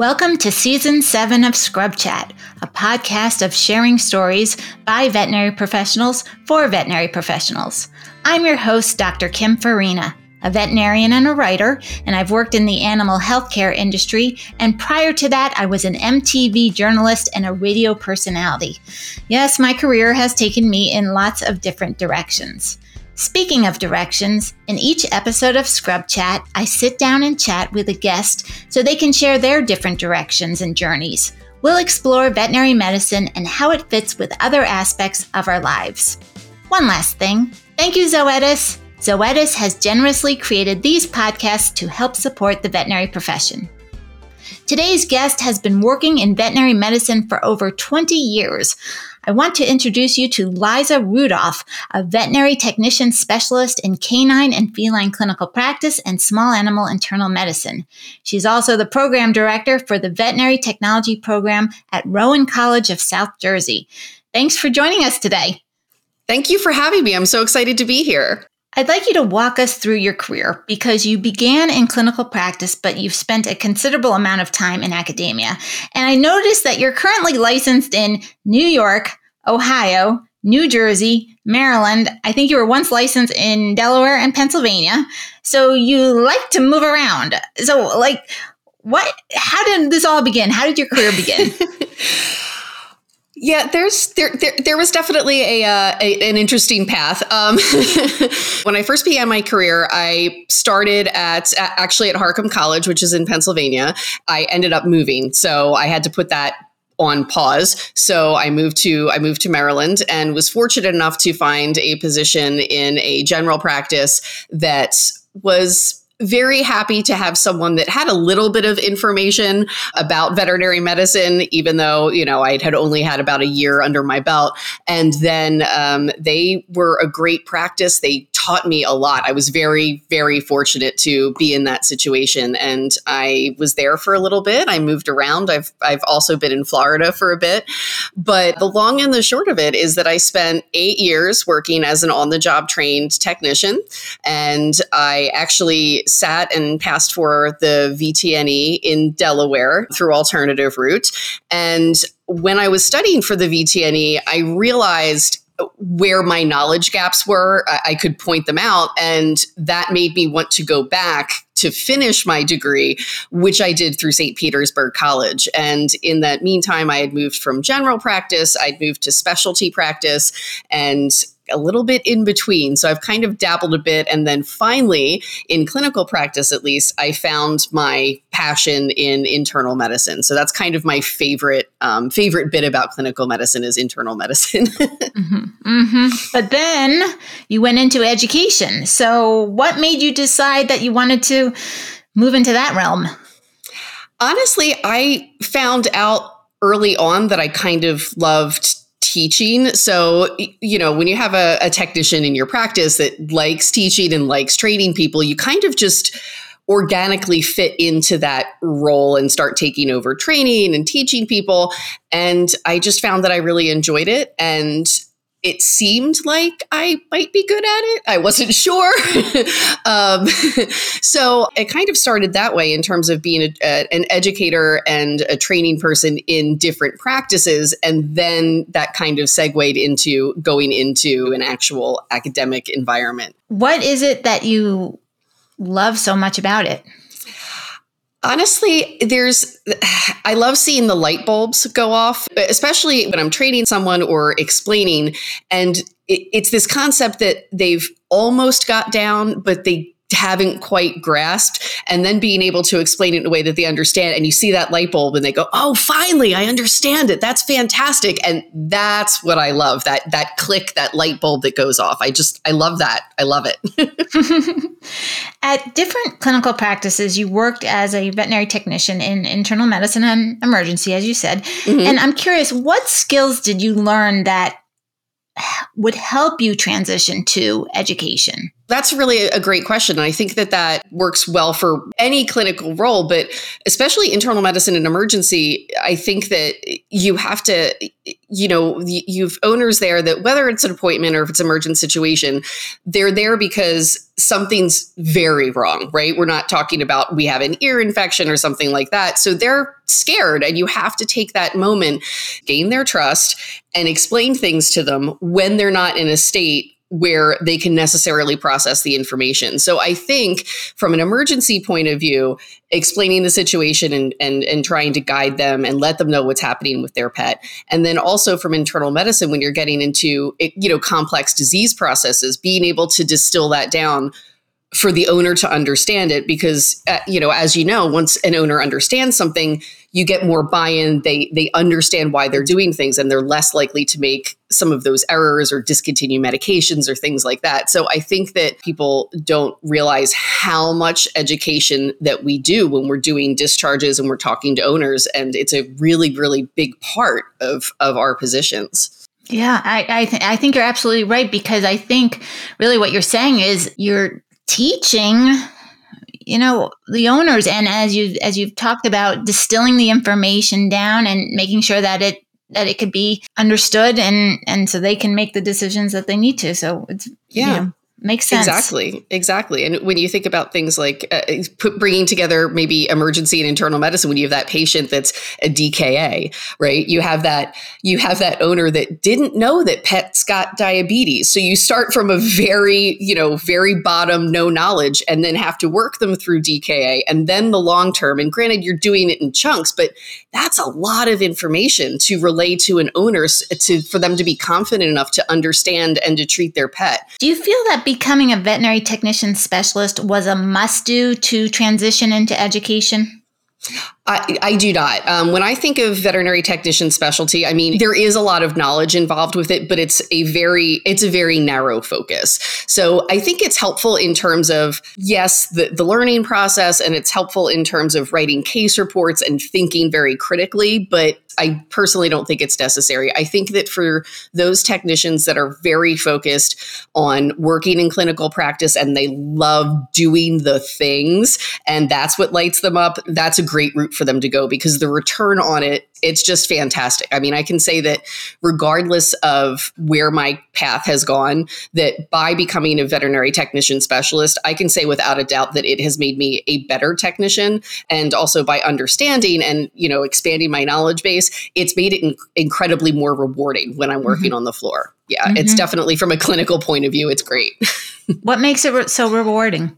Welcome to season seven of Scrub Chat, a podcast of sharing stories by veterinary professionals for veterinary professionals. I'm your host, Dr. Kim Farina, a veterinarian and a writer, and I've worked in the animal healthcare industry. And prior to that, I was an MTV journalist and a radio personality. Yes, my career has taken me in lots of different directions. Speaking of directions, in each episode of Scrub Chat, I sit down and chat with a guest so they can share their different directions and journeys. We'll explore veterinary medicine and how it fits with other aspects of our lives. One last thing thank you, Zoetis. Zoetis has generously created these podcasts to help support the veterinary profession. Today's guest has been working in veterinary medicine for over 20 years. I want to introduce you to Liza Rudolph, a veterinary technician specialist in canine and feline clinical practice and small animal internal medicine. She's also the program director for the veterinary technology program at Rowan College of South Jersey. Thanks for joining us today. Thank you for having me. I'm so excited to be here. I'd like you to walk us through your career because you began in clinical practice, but you've spent a considerable amount of time in academia. And I noticed that you're currently licensed in New York, Ohio, New Jersey, Maryland. I think you were once licensed in Delaware and Pennsylvania. So you like to move around. So, like, what, how did this all begin? How did your career begin? Yeah, there's there, there there was definitely a, uh, a an interesting path. Um, when I first began my career, I started at actually at Harcum College, which is in Pennsylvania. I ended up moving, so I had to put that on pause. So I moved to I moved to Maryland and was fortunate enough to find a position in a general practice that was very happy to have someone that had a little bit of information about veterinary medicine, even though, you know, I had only had about a year under my belt. And then um, they were a great practice. They taught me a lot. I was very, very fortunate to be in that situation. And I was there for a little bit. I moved around. I've, I've also been in Florida for a bit. But the long and the short of it is that I spent eight years working as an on the job trained technician. And I actually sat and passed for the VTNE in Delaware through alternative route. And when I was studying for the VTNE, I realized where my knowledge gaps were. I, could point them out. And that made me want to go back to finish my degree, which I did through St. Petersburg College. And in that meantime, I had moved from general practice, I'd moved to specialty practice, and a little bit in between. So I've kind of dabbled a bit. And then finally, in clinical practice at least, I found my passion in internal medicine. So that's kind of my favorite um, favorite bit about clinical medicine is internal medicine. mm-hmm, mm-hmm. But then you went into education. So what made you decide that you wanted to move into that realm? Honestly, I found out early on that I kind of loved teaching. So, you know, when you have a, a technician in your practice that likes teaching and likes training people, you kind of just organically fit into that role and start taking over training and teaching people. And I just found that I really enjoyed it. And it seemed like I might be good at it. I wasn't sure. um, so it kind of started that way in terms of being a, a, an educator and a training person in different practices. And then that kind of segued into going into an actual academic environment. What is it that you love so much about it? Honestly, there's, I love seeing the light bulbs go off, especially when I'm training someone or explaining. And it, it's this concept that they've almost got down, but they haven't quite grasped and then being able to explain it in a way that they understand and you see that light bulb and they go oh finally i understand it. That's fantastic. And that's what i love that that click that light bulb that goes off. I just i love that. I love it. At different clinical practices you worked as a veterinary technician in internal medicine and emergency as you said. Mm-hmm. and i'm curious what skills did you learn that would help you transition to education that's really a great question. I think that that works well for any clinical role, but especially internal medicine and emergency. I think that you have to, you know, you've owners there that whether it's an appointment or if it's an emergent situation, they're there because something's very wrong, right? We're not talking about we have an ear infection or something like that. So they're scared and you have to take that moment, gain their trust and explain things to them when they're not in a state where they can necessarily process the information. So I think from an emergency point of view, explaining the situation and, and, and trying to guide them and let them know what's happening with their pet. And then also from internal medicine, when you're getting into, you know, complex disease processes, being able to distill that down for the owner to understand it because uh, you know as you know once an owner understands something you get more buy-in. They they understand why they're doing things and they're less likely to make some of those errors or discontinue medications or things like that. So i think that people don't realize how much education that we do when we're doing discharges and we're talking to owners. And it's a really really big part of of our positions. Yeah, I I, th- I think you're absolutely right because I think really what you're saying is you're teaching you know the owners and as you as you've talked about distilling the information down and making sure that it that it could be understood and and so they can make the decisions that they need to. So it's yeah. you know, Makes sense. Exactly. Exactly. And when you think about things like uh, put, bringing together maybe emergency and internal medicine, when you have that patient that's a DKA, right? You have that you have that owner that didn't know that pets got diabetes. So you start from a very, you know, very bottom, no knowledge, and then have to work them through DKA and then the long term. And granted, you're doing it in chunks, but that's a lot of information to relay to an owner to for them to be confident enough to understand and to treat their pet. Do you feel that becoming a veterinary technician specialist was a must do to transition into education? I, I, do not. Um, when I think of veterinary technician specialty, I mean there is a lot of knowledge involved with it, but it's a very it's a very narrow focus. So I think it's helpful in terms of yes, the the learning process, and it's helpful in terms of writing case reports and thinking very critically. But I personally don't think it's necessary. I think that for those technicians that are very focused on working in clinical practice and they love doing the things, and that's what lights them up, that's a great route for them to go because the return on it it's just fantastic. I mean, I can say that regardless of where my path has gone, that by becoming a veterinary technician specialist, I can say without a doubt that it has made me a better technician. And also by understanding and, you know, expanding my knowledge base, it's made it in- incredibly more rewarding when I'm working mm-hmm. on the floor. Yeah, mm-hmm. it's definitely from a clinical point of view, it's great. what makes it re- so rewarding?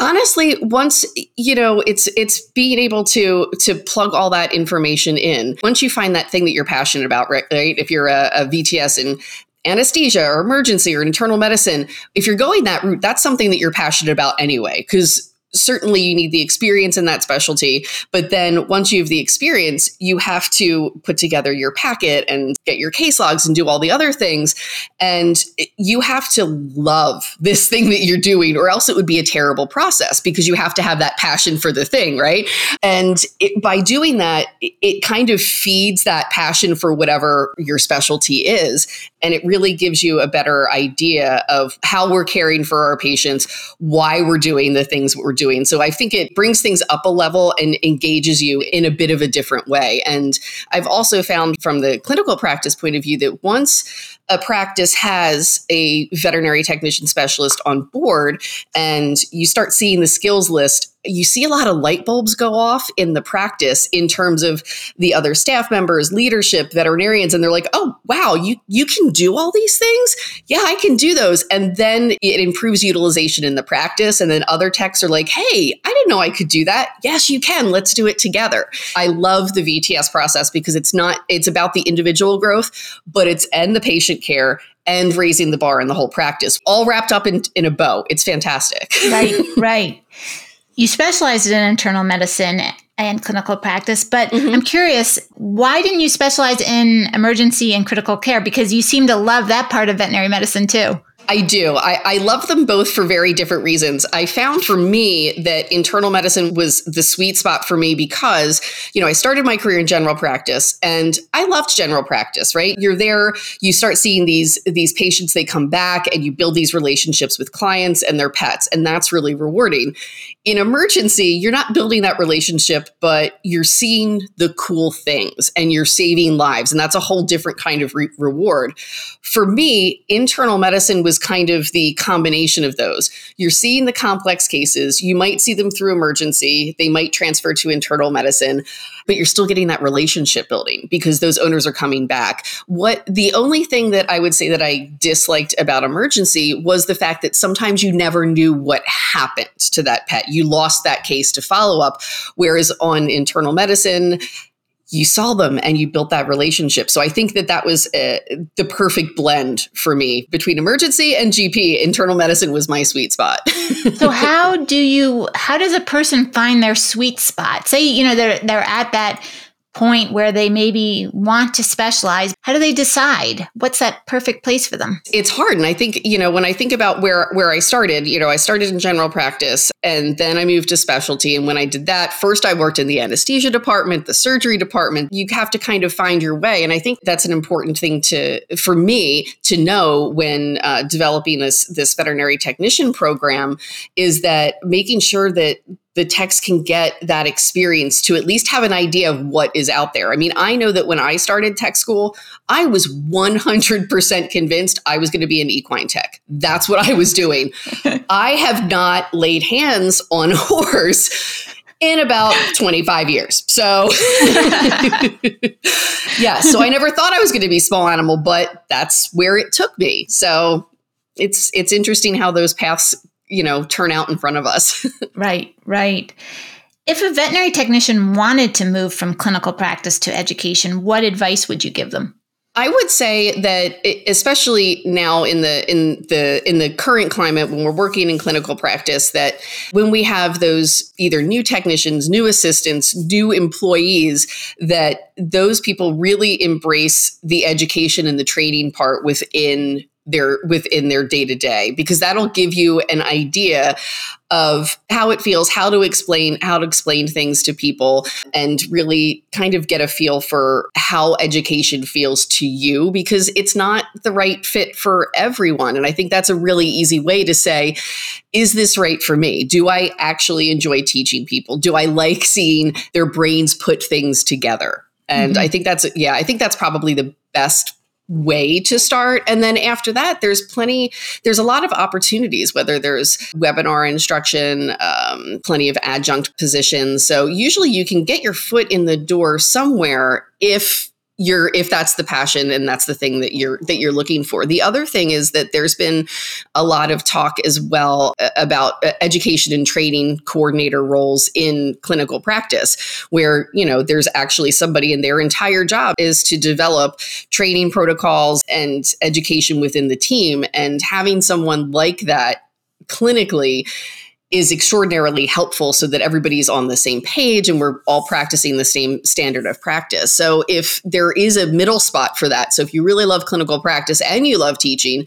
Honestly once you know it's it's being able to to plug all that information in once you find that thing that you're passionate about right, right? if you're a, a vts in anesthesia or emergency or internal medicine if you're going that route that's something that you're passionate about anyway because certainly you need the experience in that specialty but then once you have the experience you have to put together your packet and get your case logs and do all the other things. And you have to love this thing that you're doing or else it would be a terrible process because you have to have that passion for the thing right? And it, by doing that it kind of feeds that passion for whatever your specialty is and it really gives you a better idea of how we're caring for our patients, why we're doing the things we're doing. So I think it brings things up a level and engages you in a bit of a different way. And I've also found from the clinical practice point of view that once a practice has a veterinary technician specialist on board and you start seeing the skills list you see a lot of light bulbs go off in the practice in terms of the other staff members, leadership, veterinarians, and they're like, "Oh, wow, you you can do all these things? Yeah, I can do those." And then it improves utilization in the practice, and then other techs are like, "Hey, I didn't know I could do that. Yes, you can. Let's do it together." I love the VTS process because it's not it's about the individual growth, but it's and the patient care and raising the bar in the whole practice, all wrapped up in, in a bow. It's fantastic. Right, right you specialized in internal medicine and clinical practice, but mm-hmm. I'm curious, why didn't you specialize in emergency and critical care? Because you seem to love that part of veterinary medicine too. I do. I, I, love them both for very different reasons. I found for me that internal medicine was the sweet spot for me because, you know, I started my career in general practice and I loved general practice, right? You're there, you start seeing these these patients, they come back and you build these relationships with clients and their pets, and that's really rewarding. In emergency, you're not building that relationship, but you're seeing the cool things and you're saving lives, and that's a whole different kind of re- reward. For me, internal medicine was was kind of the combination of those. You're seeing the complex cases, you might see them through emergency, they might transfer to internal medicine, but you're still getting that relationship building because those owners are coming back. What the only thing that I would say that I disliked about emergency was the fact that sometimes you never knew what happened to that pet. You lost that case to follow up. Whereas on internal medicine, you saw them and you built that relationship. So I think that that was uh, the perfect blend for me between emergency and GP. Internal medicine was my sweet spot. so how do you how does a person find their sweet spot? Say you know they're they're at that point where they maybe want to specialize how do they decide what's that perfect place for them? It's hard and i think you know when i think about where where i started you know i started in general practice and then i moved to specialty and when i did that first i worked in the anesthesia department the surgery department. You have to kind of find your way and i think that's an important thing to for me to know when uh, developing this this veterinary technician program is that making sure that the techs can get that experience to at least have an idea of what is out there. I mean, I know that when I started tech school, I was 100% convinced I was going to be an equine tech. That's what I was doing. I have not laid hands on a horse in about 25 years. So, yeah, so I never thought I was going to be small animal, but that's where it took me. So, it's it's interesting how those paths you know, turn out in front of us. right, right. If a veterinary technician wanted to move from clinical practice to education, what advice would you give them? I would say that especially now in the in the in the current climate when we're working in clinical practice that when we have those either new technicians, new assistants, new employees that those people really embrace the education and the training part within their within their day to day because that'll give you an idea of how it feels how to explain how to explain things to people and really kind of get a feel for how education feels to you because it's not the right fit for everyone. And i think that's a really easy way to say is this right for me? Do i actually enjoy teaching people? Do i like seeing their brains put things together? And mm-hmm. i think that's yeah i think that's probably the best way to start. And then after that there's plenty there's a lot of opportunities whether there's webinar instruction um, plenty of adjunct positions. So usually you can get your foot in the door somewhere if you're if that's the passion and that's the thing that you're that you're looking for. The other thing is that there's been a lot of talk as well uh, about uh, education and training coordinator roles in clinical practice where you know there's actually somebody and their entire job is to develop training protocols and education within the team. And having someone like that clinically is extraordinarily helpful so that everybody's on the same page and we're all practicing the same standard of practice. So if there is a middle spot for that, so if you really love clinical practice and you love teaching,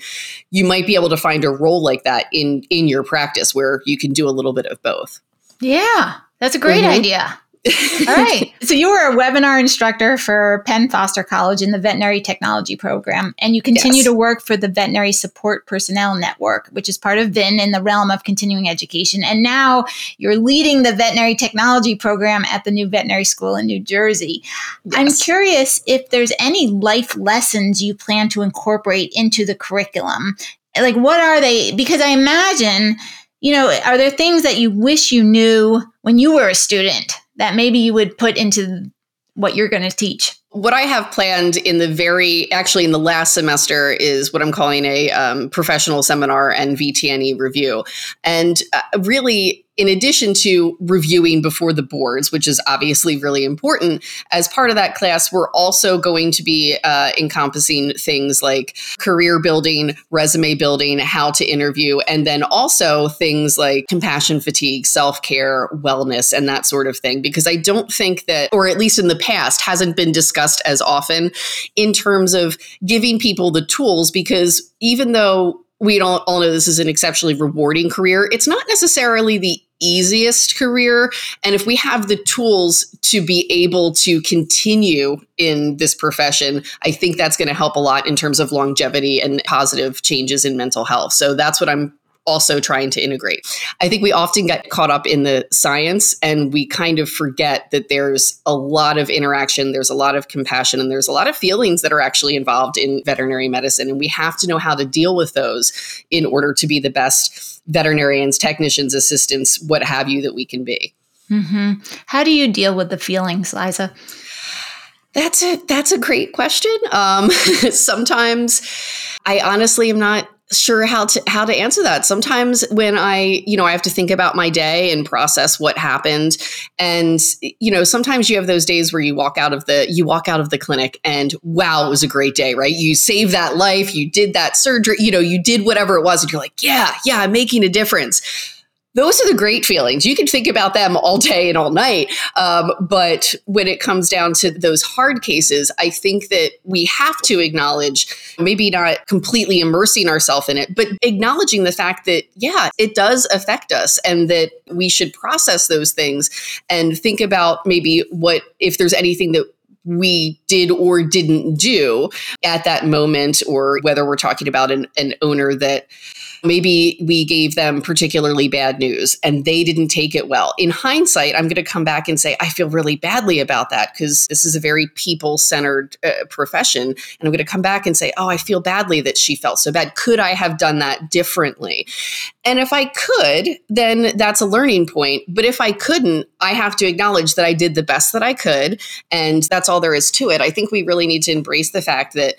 you might be able to find a role like that in in your practice where you can do a little bit of both. Yeah, that's a great mm-hmm. idea. All right. So you were a webinar instructor for Penn Foster College in the veterinary technology program, and you continue yes. to work for the Veterinary Support Personnel Network, which is part of VIN in the realm of continuing education. And now you're leading the veterinary technology program at the new veterinary school in New Jersey. Yes. I'm curious if there's any life lessons you plan to incorporate into the curriculum. Like, what are they? Because I imagine, you know, are there things that you wish you knew when you were a student? That maybe you would put into what you're going to teach? What I have planned in the very, actually in the last semester, is what I'm calling a um, professional seminar and VTNE review. And uh, really, in addition to reviewing before the boards, which is obviously really important, as part of that class, we're also going to be uh, encompassing things like career building, resume building, how to interview, and then also things like compassion fatigue, self care, wellness, and that sort of thing. Because I don't think that, or at least in the past, hasn't been discussed as often in terms of giving people the tools. Because even though we all, all know this is an exceptionally rewarding career. It's not necessarily the easiest career. And if we have the tools to be able to continue in this profession, I think that's going to help a lot in terms of longevity and positive changes in mental health. So that's what I'm also trying to integrate. I think we often get caught up in the science and we kind of forget that there's a lot of interaction, there's a lot of compassion, and there's a lot of feelings that are actually involved in veterinary medicine. And we have to know how to deal with those in order to be the best veterinarians, technicians, assistants, what have you that we can be. Mm-hmm. How do you deal with the feelings, Liza? That's a that's a great question. Um, sometimes I honestly am not sure how to how to answer that. Sometimes when i you know i have to think about my day and process what happened. And you know sometimes you have those days where you walk out of the you walk out of the clinic and wow it was a great day right? You saved that life. You did that surgery. You know you did whatever it was and you're like yeah yeah i'm making a difference those are the great feelings. You can think about them all day and all night. Um, but when it comes down to those hard cases, I think that we have to acknowledge, maybe not completely immersing ourselves in it, but acknowledging the fact that, yeah, it does affect us and that we should process those things and think about maybe what, if there's anything that we did or didn't do at that moment, or whether we're talking about an, an owner that maybe we gave them particularly bad news and they didn't take it well. In hindsight, I'm going to come back and say, I feel really badly about that because this is a very people centered uh, profession. And I'm going to come back and say, oh, I feel badly that she felt so bad. Could I have done that differently? And if I could, then that's a learning point. But if I couldn't, I have to acknowledge that I did the best that I could. And that's all there is to it. I think we really need to embrace the fact that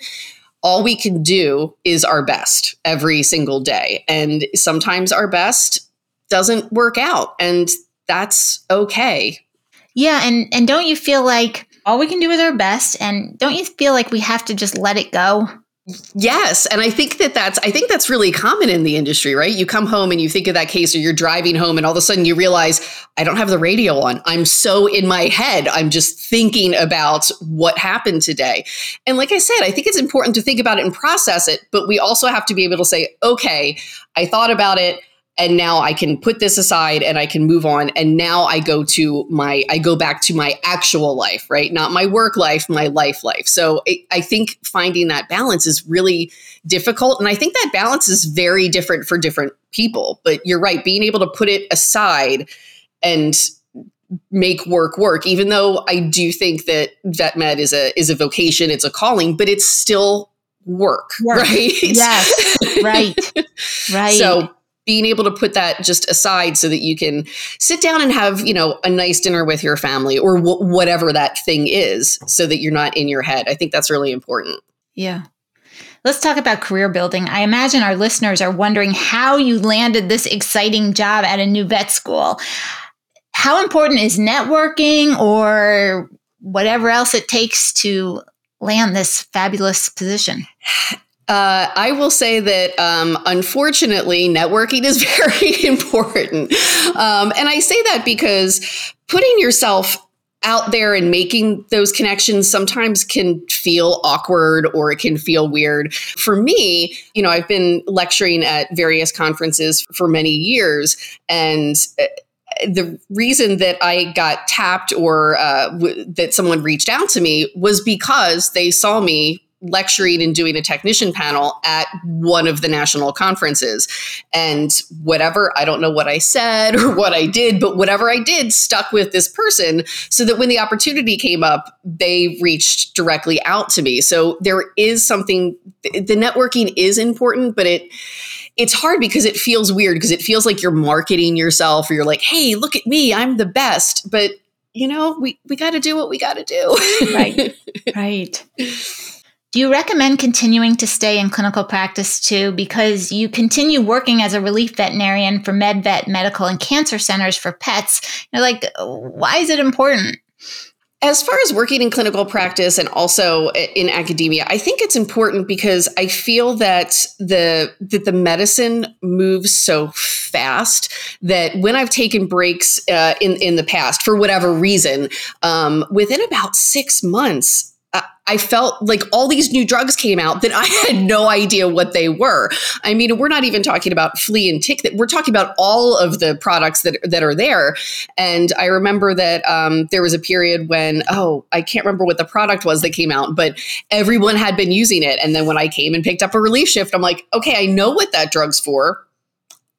all we can do is our best every single day. And sometimes our best doesn't work out, and that's okay. Yeah, and and don't you feel like all we can do is our best and don't you feel like we have to just let it go? Yes, and I think that that's I think that's really common in the industry, right? You come home and you think of that case, or you're driving home, and all of a sudden you realize I don't have the radio on. I'm so in my head. I'm just thinking about what happened today. And like I said, I think it's important to think about it and process it, but we also have to be able to say, okay, I thought about it and now I can put this aside and I can move on and now I go to my I go back to my actual life, right? Not my work life, my life life. So it, I think finding that balance is really difficult and I think that balance is very different for different people. But you're right, being able to put it aside and make work work even though I do think that vet med is a is a vocation, it's a calling, but it's still work, work. right? Yes. right. Right. So being able to put that just aside so that you can sit down and have you know a nice dinner with your family or w- whatever that thing is so that you're not in your head i think that's really important yeah Let's talk about career building. I imagine our listeners are wondering how you landed this exciting job at a new vet school. How important is networking or whatever else it takes to land this fabulous position? Uh, I will say that um, unfortunately, networking is very important. Um, and I say that because putting yourself out there and making those connections sometimes can feel awkward or it can feel weird. For me, you know, I've been lecturing at various conferences for many years and uh, the reason that I got tapped or uh, w- that someone reached out to me was because they saw me lecturing and doing a technician panel at one of the national conferences. And whatever, I don't know what I said or what I did, but whatever I did stuck with this person so that when the opportunity came up, they reached directly out to me. So there is something, the networking is important, but it, it's hard because it feels weird because it feels like you're marketing yourself or you're like, hey, look at me, I'm the best. But you know, we, we got to do what we got to do. right. Right. Do you recommend continuing to stay in clinical practice too? Because you continue working as a relief veterinarian for MedVet medical and cancer centers for pets. You're like, why is it important? As far as working in clinical practice and also in academia, I think it's important because I feel that the that the medicine moves so fast that when I've taken breaks uh, in in the past for whatever reason, um, within about six months, I felt like all these new drugs came out that I had no idea what they were. I mean, we're not even talking about flea and tick. That we're talking about all of the products that that are there. And I remember that um, there was a period when oh, I can't remember what the product was that came out, but everyone had been using it. And then when I came and picked up a relief shift, I'm like, okay, I know what that drug's for.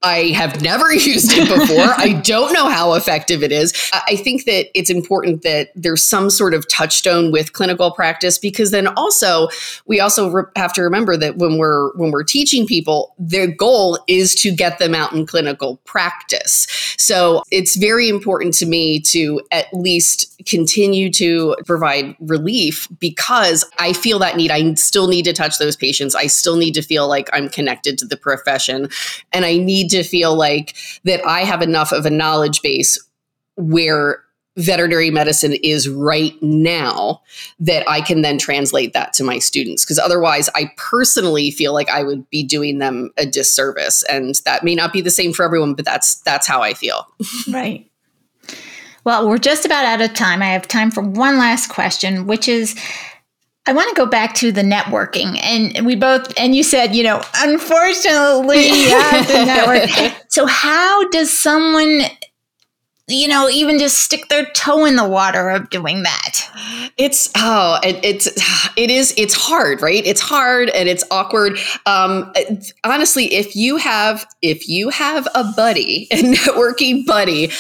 I have never used it before. I don't know how effective it is. I think that it's important that there's some sort of touchstone with clinical practice because then also we also re- have to remember that when we're when we're teaching people, their goal is to get them out in clinical practice. So it's very important to me to at least continue to provide relief because I feel that need. I still need to touch those patients. I still need to feel like I'm connected to the profession and I need to feel like that I have enough of a knowledge base where veterinary medicine is right now that I can then translate that to my students. Because otherwise, I personally feel like I would be doing them a disservice, and that may not be the same for everyone, but that's that's how I feel. right. Well, we're just about out of time. I have time for one last question, which is I want to go back to the networking. And we both, and you said, you know, unfortunately, yeah, the network. So, how does someone you know, even just stick their toe in the water of doing that. It's oh, it, it's it is it's hard, right? It's hard and it's awkward. Um, honestly, if you have if you have a buddy, a networking buddy,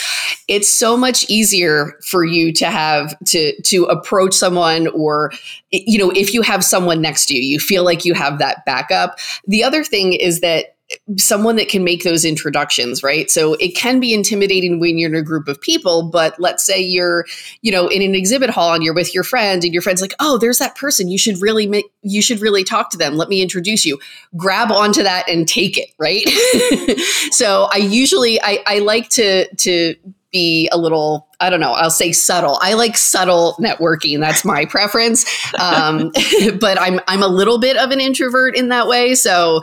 it's so much easier for you to have to to approach someone or you know, if you have someone next to you, you feel like you have that backup. The other thing is that someone that can make those introductions, right? So it can be intimidating when you're in a group of people, but let's say you're, you know, in an exhibit hall and you're with your friend and your friend's like, "Oh, there's that person. You should really make you should really talk to them. Let me introduce you." Grab onto that and take it, right? so I usually I I like to to be a little i don't know i'll say subtle. I like subtle networking. That's my preference. Um, but i'm i'm a little bit of an introvert in that way. So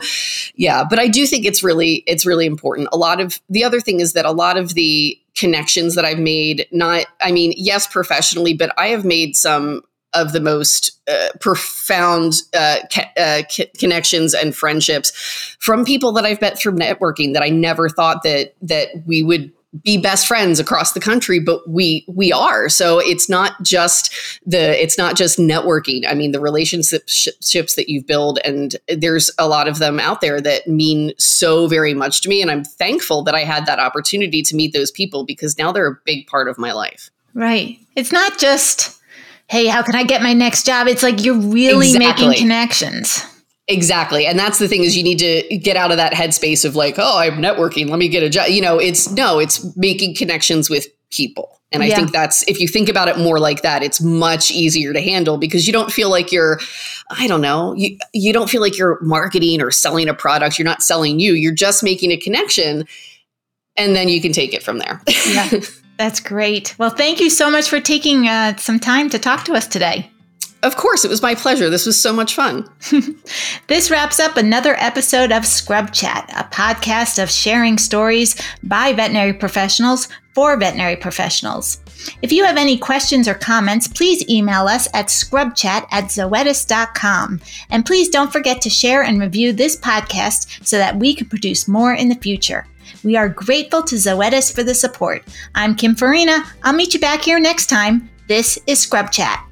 yeah but i do think it's really it's really important. A lot of the other thing is that a lot of the connections that i've made not i mean yes professionally but i have made some of the most uh, profound uh, uh, connections and friendships from people that I've met through networking that I never thought that that we would be best friends across the country but we we are. So it's not just the it's not just networking. I mean the relationships that you've built and there's a lot of them out there that mean so very much to me and i'm thankful that i had that opportunity to meet those people because now they're a big part of my life. Right. It's not just hey how can i get my next job? It's like you're really exactly. making connections Exactly. And that's the thing is you need to get out of that headspace of like, oh, I'm networking, let me get a job. You know, it's no, it's making connections with people. And I think that's if you think about it more like that, it's much easier to handle because you don't feel like you're, I don't know, you you don't feel like you're marketing or selling a product. You're not selling you. You're just making a connection, and then you can take it from there. yeah, that's great. Well, thank you so much for taking uh, some time to talk to us today. Of course, it was my pleasure. This was so much fun. this wraps up another episode of Scrub Chat, a podcast of sharing stories by veterinary professionals for veterinary professionals. If you have any questions or comments, please email us at scrubchat at zoetis.com. And please don't forget to share and review this podcast so that we can produce more in the future. We are grateful to Zoetis for the support. I'm Kim Farina. I'll meet you back here next time. This is Scrub Chat.